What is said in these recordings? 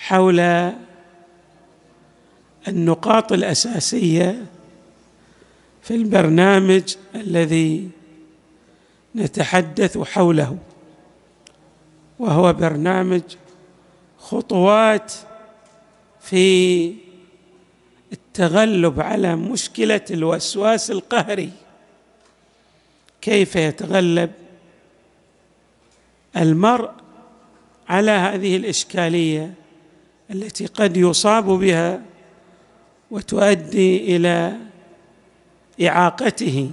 حول النقاط الأساسية في البرنامج الذي نتحدث حوله وهو برنامج خطوات في التغلب على مشكلة الوسواس القهري. كيف يتغلب المرء على هذه الإشكالية؟ التي قد يصاب بها وتؤدي إلى إعاقته.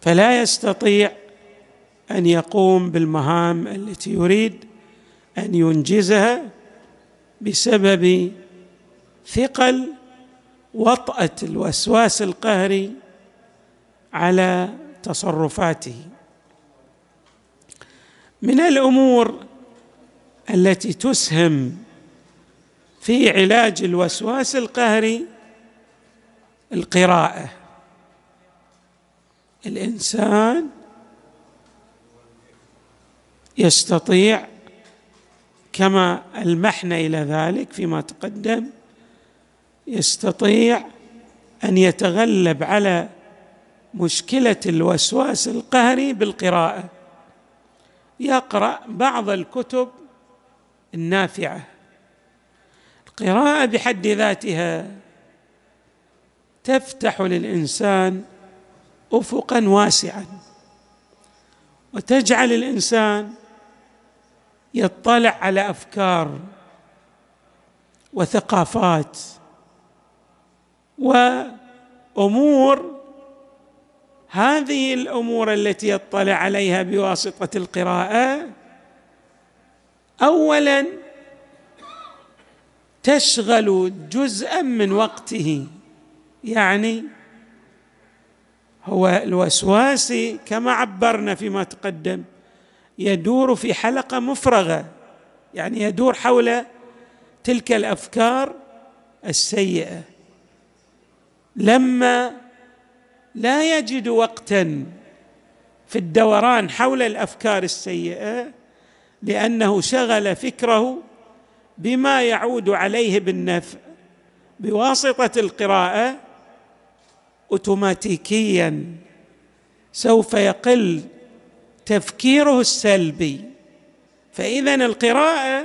فلا يستطيع أن يقوم بالمهام التي يريد أن ينجزها بسبب ثقل وطأة الوسواس القهري على تصرفاته. من الأمور التي تسهم في علاج الوسواس القهري القراءة. الإنسان يستطيع كما المحنا إلى ذلك فيما تقدم يستطيع أن يتغلب على مشكلة الوسواس القهري بالقراءة. يقرأ بعض الكتب النافعة. القراءة بحد ذاتها تفتح للإنسان افقا واسعا وتجعل الإنسان يطلع على أفكار وثقافات وأمور. هذه الأمور التي يطلع عليها بواسطة القراءة اولا تشغل جزءا من وقته يعني هو الوسواسي كما عبرنا فيما تقدم يدور في حلقة مفرغة يعني يدور حول تلك الأفكار السيئة. لما لا يجد وقتا في الدوران حول الأفكار السيئة لأنه شغل فكره بما يعود عليه بالنفع بواسطة القراءة اوتوماتيكيا. سوف يقل تفكيره السلبي. فاذا القراءة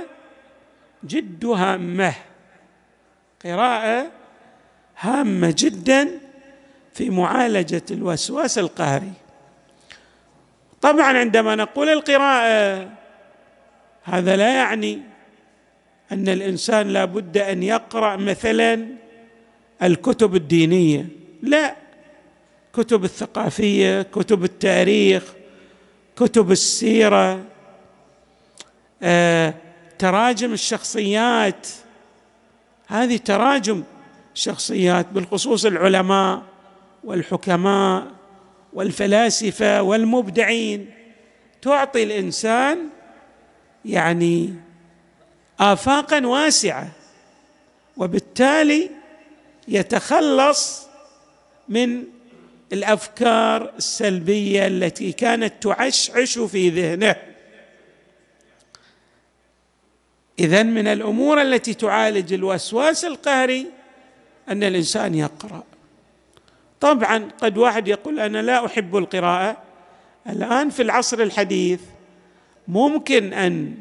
جد هامة. قراءة هامة جدا في معالجة الوسواس القهري. طبعا عندما نقول القراءة هذا لا يعني أن الإنسان لا بد أن يقرأ مثلا الكتب الدينية. لا كتب الثقافية كتب التاريخ كتب السيرة آه، تراجم الشخصيات. هذه تراجم الشخصيات بالخصوص العلماء والحكماء والفلاسفة والمبدعين. تعطي الإنسان يعني افاقا واسعة وبالتالي يتخلص من الأفكار السلبية التي كانت تعشعش في ذهنه. اذا من الأمور التي تعالج الوسواس القهري أن الإنسان يقرأ. طبعا قد واحد يقول أنا لا أحب القراءة. الآن في العصر الحديث ممكن أن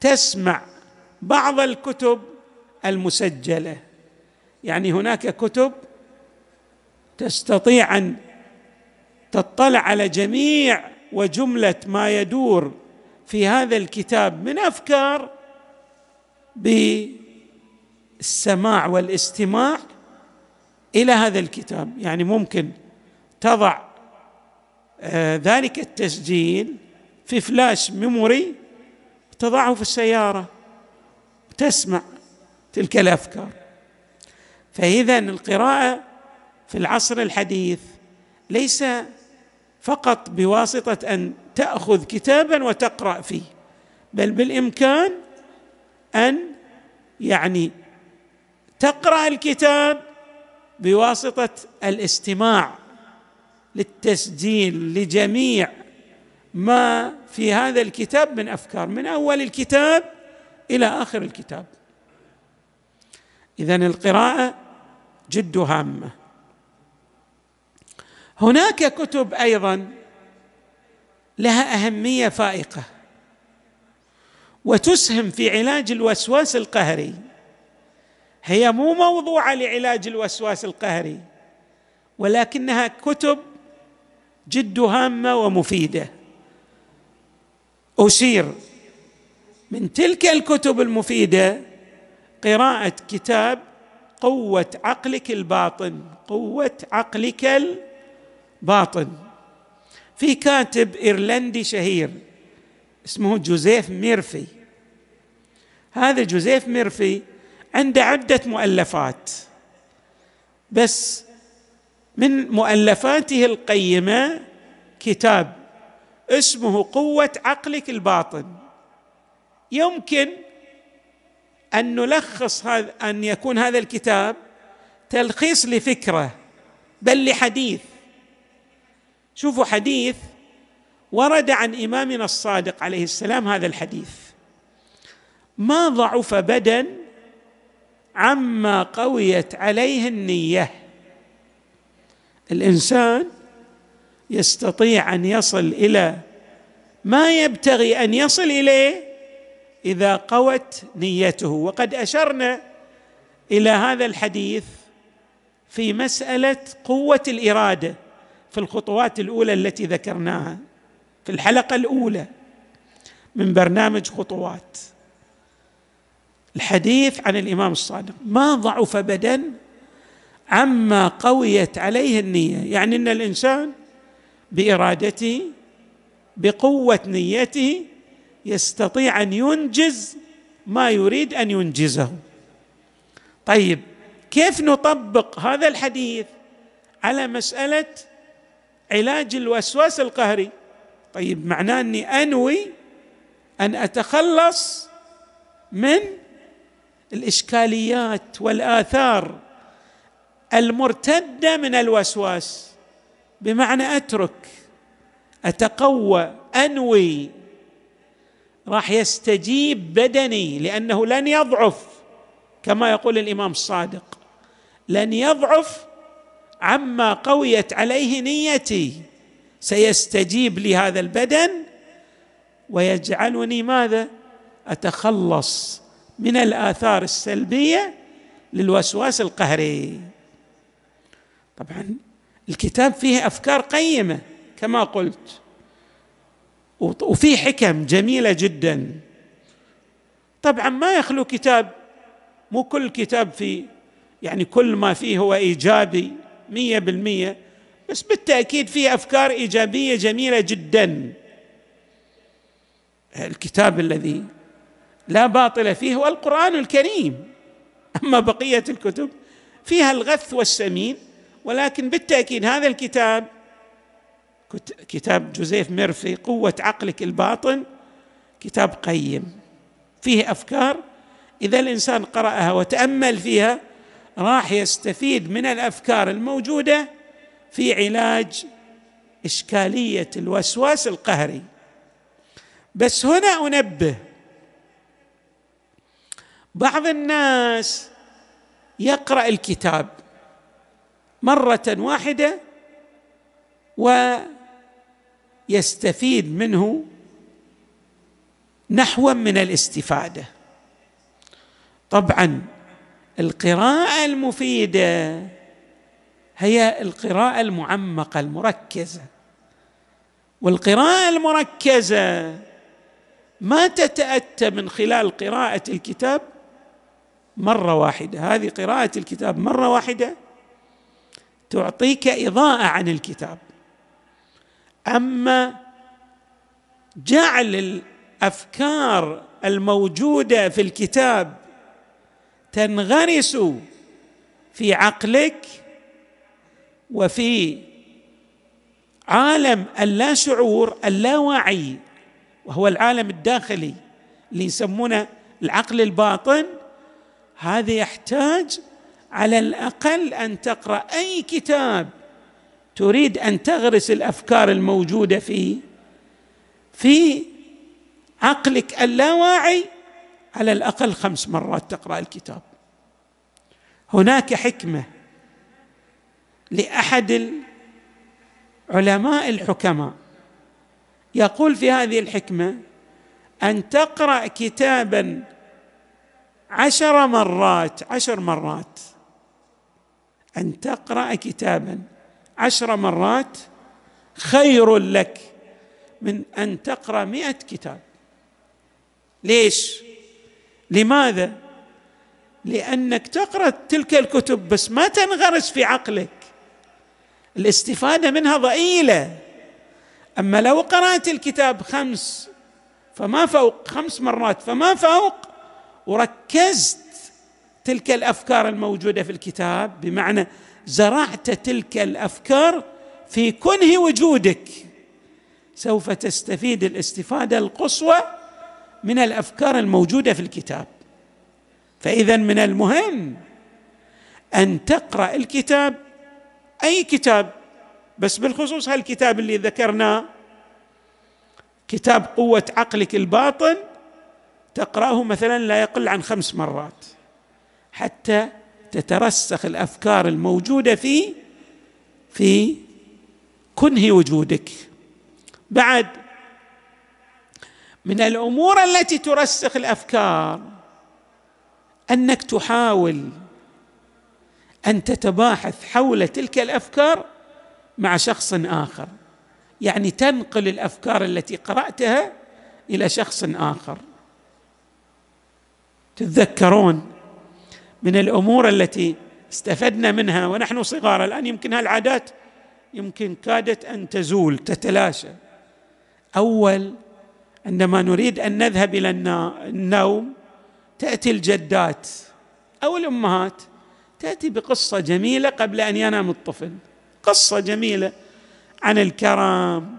تسمع بعض الكتب المسجلة. يعني هناك كتب تستطيع أن تطلع على جميع وجملة ما يدور في هذا الكتاب من أفكار بالسماع والاستماع إلى هذا الكتاب. يعني ممكن تضع آه، ذلك التسجيل في فلاش ميموري تضعه في السيارة تسمع تلك الأفكار. فإذا القراءة في العصر الحديث ليس فقط بواسطة أن تأخذ كتابا وتقرأ فيه بل بالإمكان أن يعني تقرأ الكتاب بواسطة الاستماع للتسجيل لجميع ما في هذا الكتاب من أفكار من أول الكتاب إلى آخر الكتاب. اذا القراءة جد هامة. هناك كتب أيضا لها أهمية فائقة وتسهم في علاج الوسواس القهري. هي مو موضوعة لعلاج الوسواس القهري ولكنها كتب جد هامة ومفيدة. أشير من تلك الكتب المفيدة قراءة كتاب قوة عقلك الباطن قوة عقلك الباطن. في كاتب إيرلندي شهير اسمه جوزيف ميرفي. هذا جوزيف ميرفي عنده عدة مؤلفات بس من مؤلفاته القيمة كتاب اسمه قوة عقلك الباطن. يمكن أن نلخص هذا أن يكون هذا الكتاب تلخيص لفكرة بل لحديث. شوفوا حديث ورد عن إمامنا الصادق عليه السلام هذا الحديث. ما ضعف بدن عما قويت عليه النية. الإنسان يستطيع أن يصل إلى ما يبتغي أن يصل إليه إذا قوت نيته. وقد أشرنا إلى هذا الحديث في مسألة قوة الإرادة في الخطوات الأولى التي ذكرناها. في الحلقة الأولى من برنامج خطوات. الحديث عن الإمام الصادق. ما ضعف بدن عما قويت عليه النية. يعني إن الإنسان بإرادته بقوة نيته يستطيع أن ينجز ما يريد أن ينجزه. طيب كيف نطبق هذا الحديث على مسألة علاج الوسواس القهري؟ طيب معناه أني أنوي أن أتخلص من الإشكاليات والآثار المرتدة من الوسواس. بمعنى أترك أتقوى أنوي. راح يستجيب بدني لأنه لن يضعف كما يقول الإمام الصادق. لن يضعف عما قويت عليه نيتي. سيستجيب لهذا البدن ويجعلني ماذا؟ أتخلص من الآثار السلبية للوسواس القهري. طبعا الكتاب فيه أفكار قيمة كما قلت. وفي حكم جميلة جدا. طبعا ما يخلو كتاب مو كل كتاب في يعني كل ما فيه هو إيجابي مية بالمية بس بالتأكيد فيه أفكار إيجابية جميلة جدا. الكتاب الذي لا باطل فيه هو القرآن الكريم. أما بقية الكتب فيها الغث والسمين ولكن بالتأكيد هذا الكتاب كتاب جوزيف ميرفي قوة عقلك الباطن كتاب قيم. فيه أفكار. إذا الإنسان قرأها وتأمل فيها راح يستفيد من الأفكار الموجودة في علاج إشكالية الوسواس القهري. بس هنا أنبه. بعض الناس يقرأ الكتاب. مرة واحدة ويستفيد منه نحوا من الاستفادة. طبعا القراءة المفيدة هي القراءة المعمقة المركزة. والقراءة المركزة ما تتأتى من خلال قراءة الكتاب مرة واحدة. هذه قراءة الكتاب مرة واحدة تعطيك إضاءة عن الكتاب. أما جعل الأفكار الموجودة في الكتاب تنغرس في عقلك وفي عالم اللا شعور اللاواعي وهو العالم الداخلي اللي يسمونه العقل الباطن هذا يحتاج على الأقل أن تقرأ أي كتاب تريد أن تغرس الأفكار الموجودة فيه في عقلك اللاواعي على الأقل خمس مرات تقرأ الكتاب. هناك حكمة لأحد العلماء الحكماء يقول في هذه الحكمة أن تقرأ كتابا عشر مرات عشر مرات أن تقرأ كتابا عشر مرات خير لك من أن تقرأ مئة كتاب. ليش؟ لماذا؟ لأنك تقرأ تلك الكتب بس ما تنغرس في عقلك. الاستفادة منها ضئيلة. أما لو قرأت الكتاب خمس فما فوق خمس مرات فما فوق وركزت تلك الأفكار الموجودة في الكتاب بمعنى زرعت تلك الأفكار في كنه وجودك. سوف تستفيد الاستفادة القصوى من الأفكار الموجودة في الكتاب. فإذا من المهم أن تقرأ الكتاب أي كتاب بس بالخصوص هالكتاب اللي ذكرناه. كتاب قوة عقلك الباطن تقرأه مثلا لا يقل عن خمس مرات. حتى تترسخ الأفكار الموجودة في في كنه وجودك. بعد من الأمور التي ترسخ الأفكار أنك تحاول أن تتباحث حول تلك الأفكار مع شخص آخر. يعني تنقل الأفكار التي قرأتها إلى شخص آخر. تتذكرون من الأمور التي استفدنا منها ونحن صغار الآن يمكن هالعادات يمكن كادت أن تزول تتلاشى. أول عندما نريد أن نذهب إلى النوم تأتي الجدات أو الأمهات تأتي بقصة جميلة قبل أن ينام الطفل. قصة جميلة عن الكرم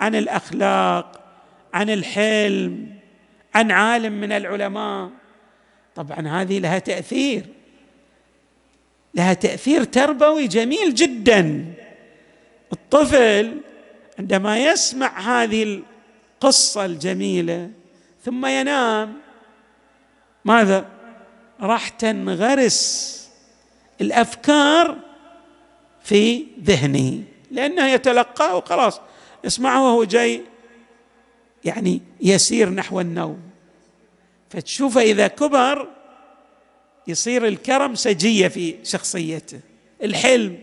عن الأخلاق عن الحلم عن عالم من العلماء. طبعا هذه لها تأثير لها تأثير تربوي جميل جدا. الطفل عندما يسمع هذه القصة الجميلة ثم ينام ماذا؟ راح تنغرس الأفكار في ذهنه لأنه يتلقاه وخلاص يسمعه وهو جاي يعني يسير نحو النوم. فتشوفه إذا كبر يصير الكرم سجية في شخصيته. الحلم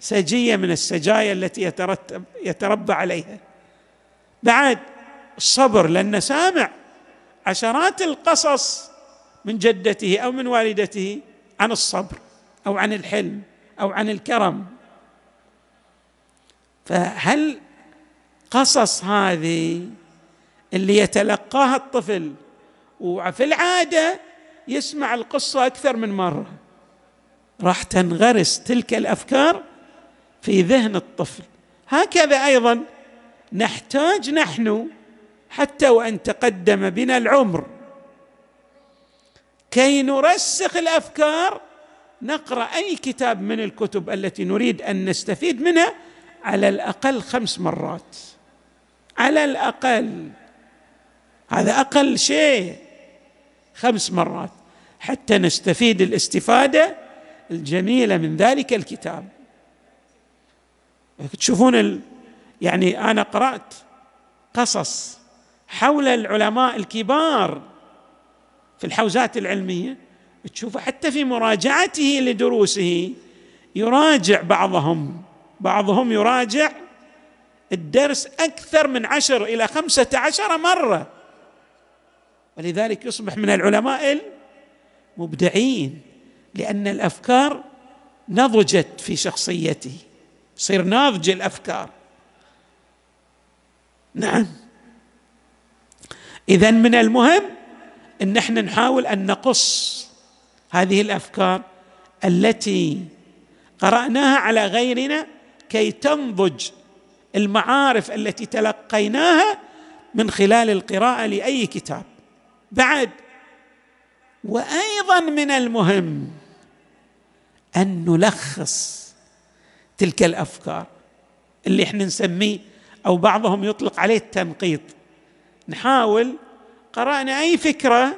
سجية من السجايا التي يترتب يتربى عليها. بعد الصبر لأنه سامع عشرات القصص من جدته أو من والدته عن الصبر أو عن الحلم أو عن الكرم. فهل قصص هذه اللي يتلقاها الطفل وفي العادة يسمع القصة أكثر من مرة. راح تنغرس تلك الأفكار في ذهن الطفل. هكذا أيضا نحتاج نحن حتى وإن تقدم بنا العمر. كي نرسخ الأفكار نقرأ أي كتاب من الكتب التي نريد أن نستفيد منها على الأقل خمس مرات. على الأقل. هذا أقل شيء. خمس مرات. حتى نستفيد الاستفادة الجميلة من ذلك الكتاب. تشوفون ال... يعني أنا قرأت قصص حول العلماء الكبار في الحوزات العلمية. تشوف حتى في مراجعته لدروسه يراجع بعضهم. بعضهم يراجع الدرس أكثر من عشر إلى خمسة عشر مرة. ولذلك يصبح من العلماء المبدعين لأن الأفكار نضجت في شخصيته. يصير ناضج الأفكار. نعم. اذا من المهم إن إحنا نحاول أن نقص هذه الأفكار التي قرأناها على غيرنا كي تنضج المعارف التي تلقيناها من خلال القراءة لأي كتاب. بعد. وأيضا من المهم أن نلخص تلك الأفكار اللي إحنا نسميه أو بعضهم يطلق عليه التنقيط. نحاول قرأنا أي فكرة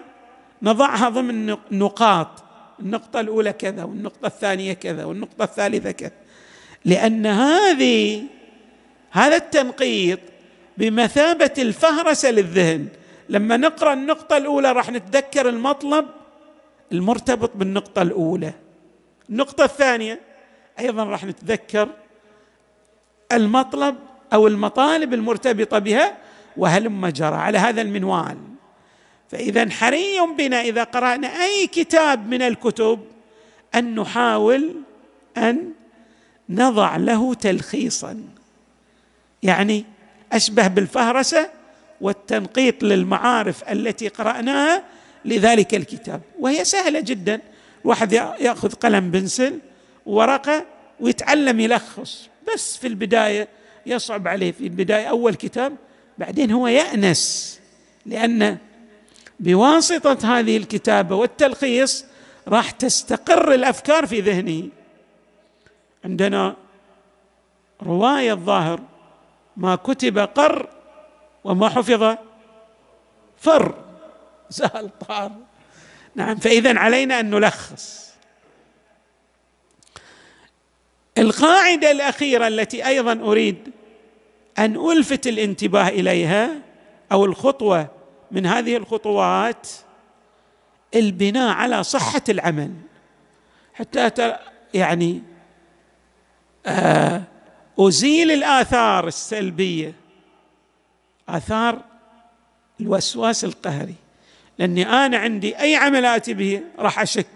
نضعها ضمن نقاط. النقطة الأولى كذا والنقطة الثانية كذا والنقطة الثالثة كذا. لأن هذه هذا التنقيط بمثابة الفهرسة للذهن. لما نقرأ النقطة الأولى راح نتذكر المطلب المرتبط بالنقطة الأولى. النقطة الثانية أيضا راح نتذكر المطلب أو المطالب المرتبطة بها وهلم جرى على هذا المنوال. فاذا حري بنا إذا قرأنا أي كتاب من الكتب أن نحاول أن نضع له تلخيصا. يعني أشبه بالفهرسة والتنقيط للمعارف التي قرأناها لذلك الكتاب. وهي سهلة جدا. واحد يأخذ قلم بنسل ورقة ويتعلم يلخص. بس في البداية يصعب عليه. في البداية أول كتاب بعدين هو يأنس. لأن بواسطة هذه الكتابة والتلخيص راح تستقر الأفكار في ذهنه. عندنا رواية الظاهر ما كتب قر وما حفظ فر سهل طار نعم فاذا علينا أن نلخص. القاعدة الأخيرة التي أيضا أريد أن ألفت الانتباه إليها أو الخطوة من هذه الخطوات البناء على صحة العمل. حتى يعني آه، أزيل الآثار آثار الوسواس القهري. لأني أنا عندي أي عمل اتي به راح أشك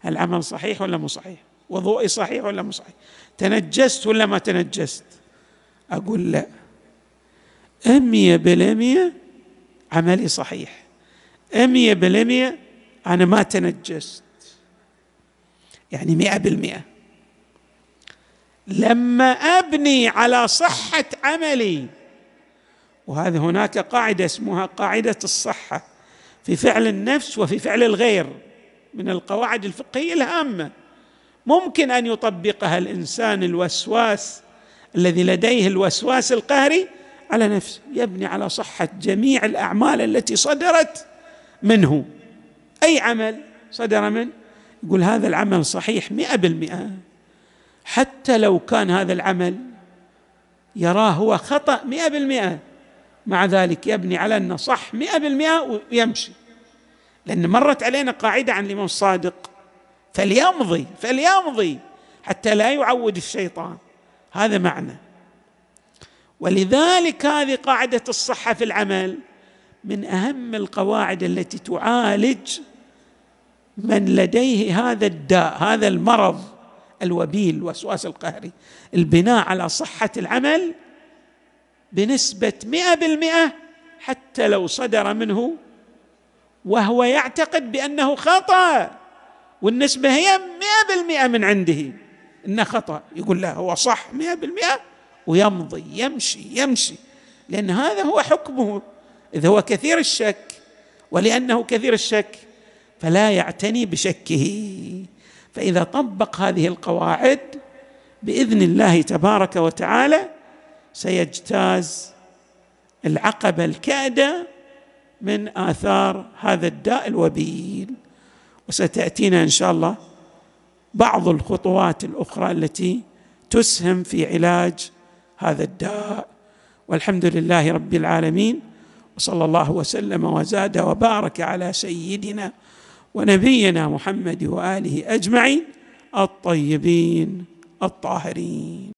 هل العمل صحيح ولا مو صحيح وضوئي صحيح ولا مو صحيح تنجست ولا ما تنجست؟ أقول لا. أمية بالمية عملي صحيح. أمية بالمية أنا ما تنجست. يعني مئة بالمئة. لما أبني على صحة عملي وهذا هناك قاعدة اسمها قاعدة الصحة في فعل النفس وفي فعل الغير من القواعد الفقهية الهامة. ممكن أن يطبقها الإنسان الوسواس الذي لديه الوسواس القهري على نفسه يبني على صحة جميع الأعمال التي صدرت منه. أي عمل صدر منه؟ يقول هذا العمل صحيح مئة بالمئة. حتى لو كان هذا العمل يراه هو خطأ مئة بالمئة. مع ذلك يبني على أنه صح مئة بالمئة ويمشي. لأن مرت علينا قاعدة عن الإمام الصادق فليمضي فليمضي حتى لا يعود الشيطان. هذا معنى. ولذلك هذه قاعدة الصحة في العمل من أهم القواعد التي تعالج من لديه هذا الداء هذا المرض الوبيل الوسواس القهري. البناء على صحة العمل بنسبة مئة بالمئة حتى لو صدر منه وهو يعتقد بأنه خطأ والنسبة هي مئة بالمئة من عنده. إنه خطأ يقول لا هو صح مئة بالمئة ويمضي يمشي يمشي. لأن هذا هو حكمه. إذا هو كثير الشك ولأنه كثير الشك فلا يعتني بشكه. فإذا طبق هذه القواعد بإذن الله تبارك وتعالى سيجتاز العقبة الكادة من آثار هذا الداء الوبيل. وستأتينا إن شاء الله بعض الخطوات الأخرى التي تسهم في علاج هذا الداء. والحمد لله رب العالمين وصلى الله وسلم وزاد وبارك على سيدنا ونبينا محمد وآله أجمعين الطيبين الطاهرين.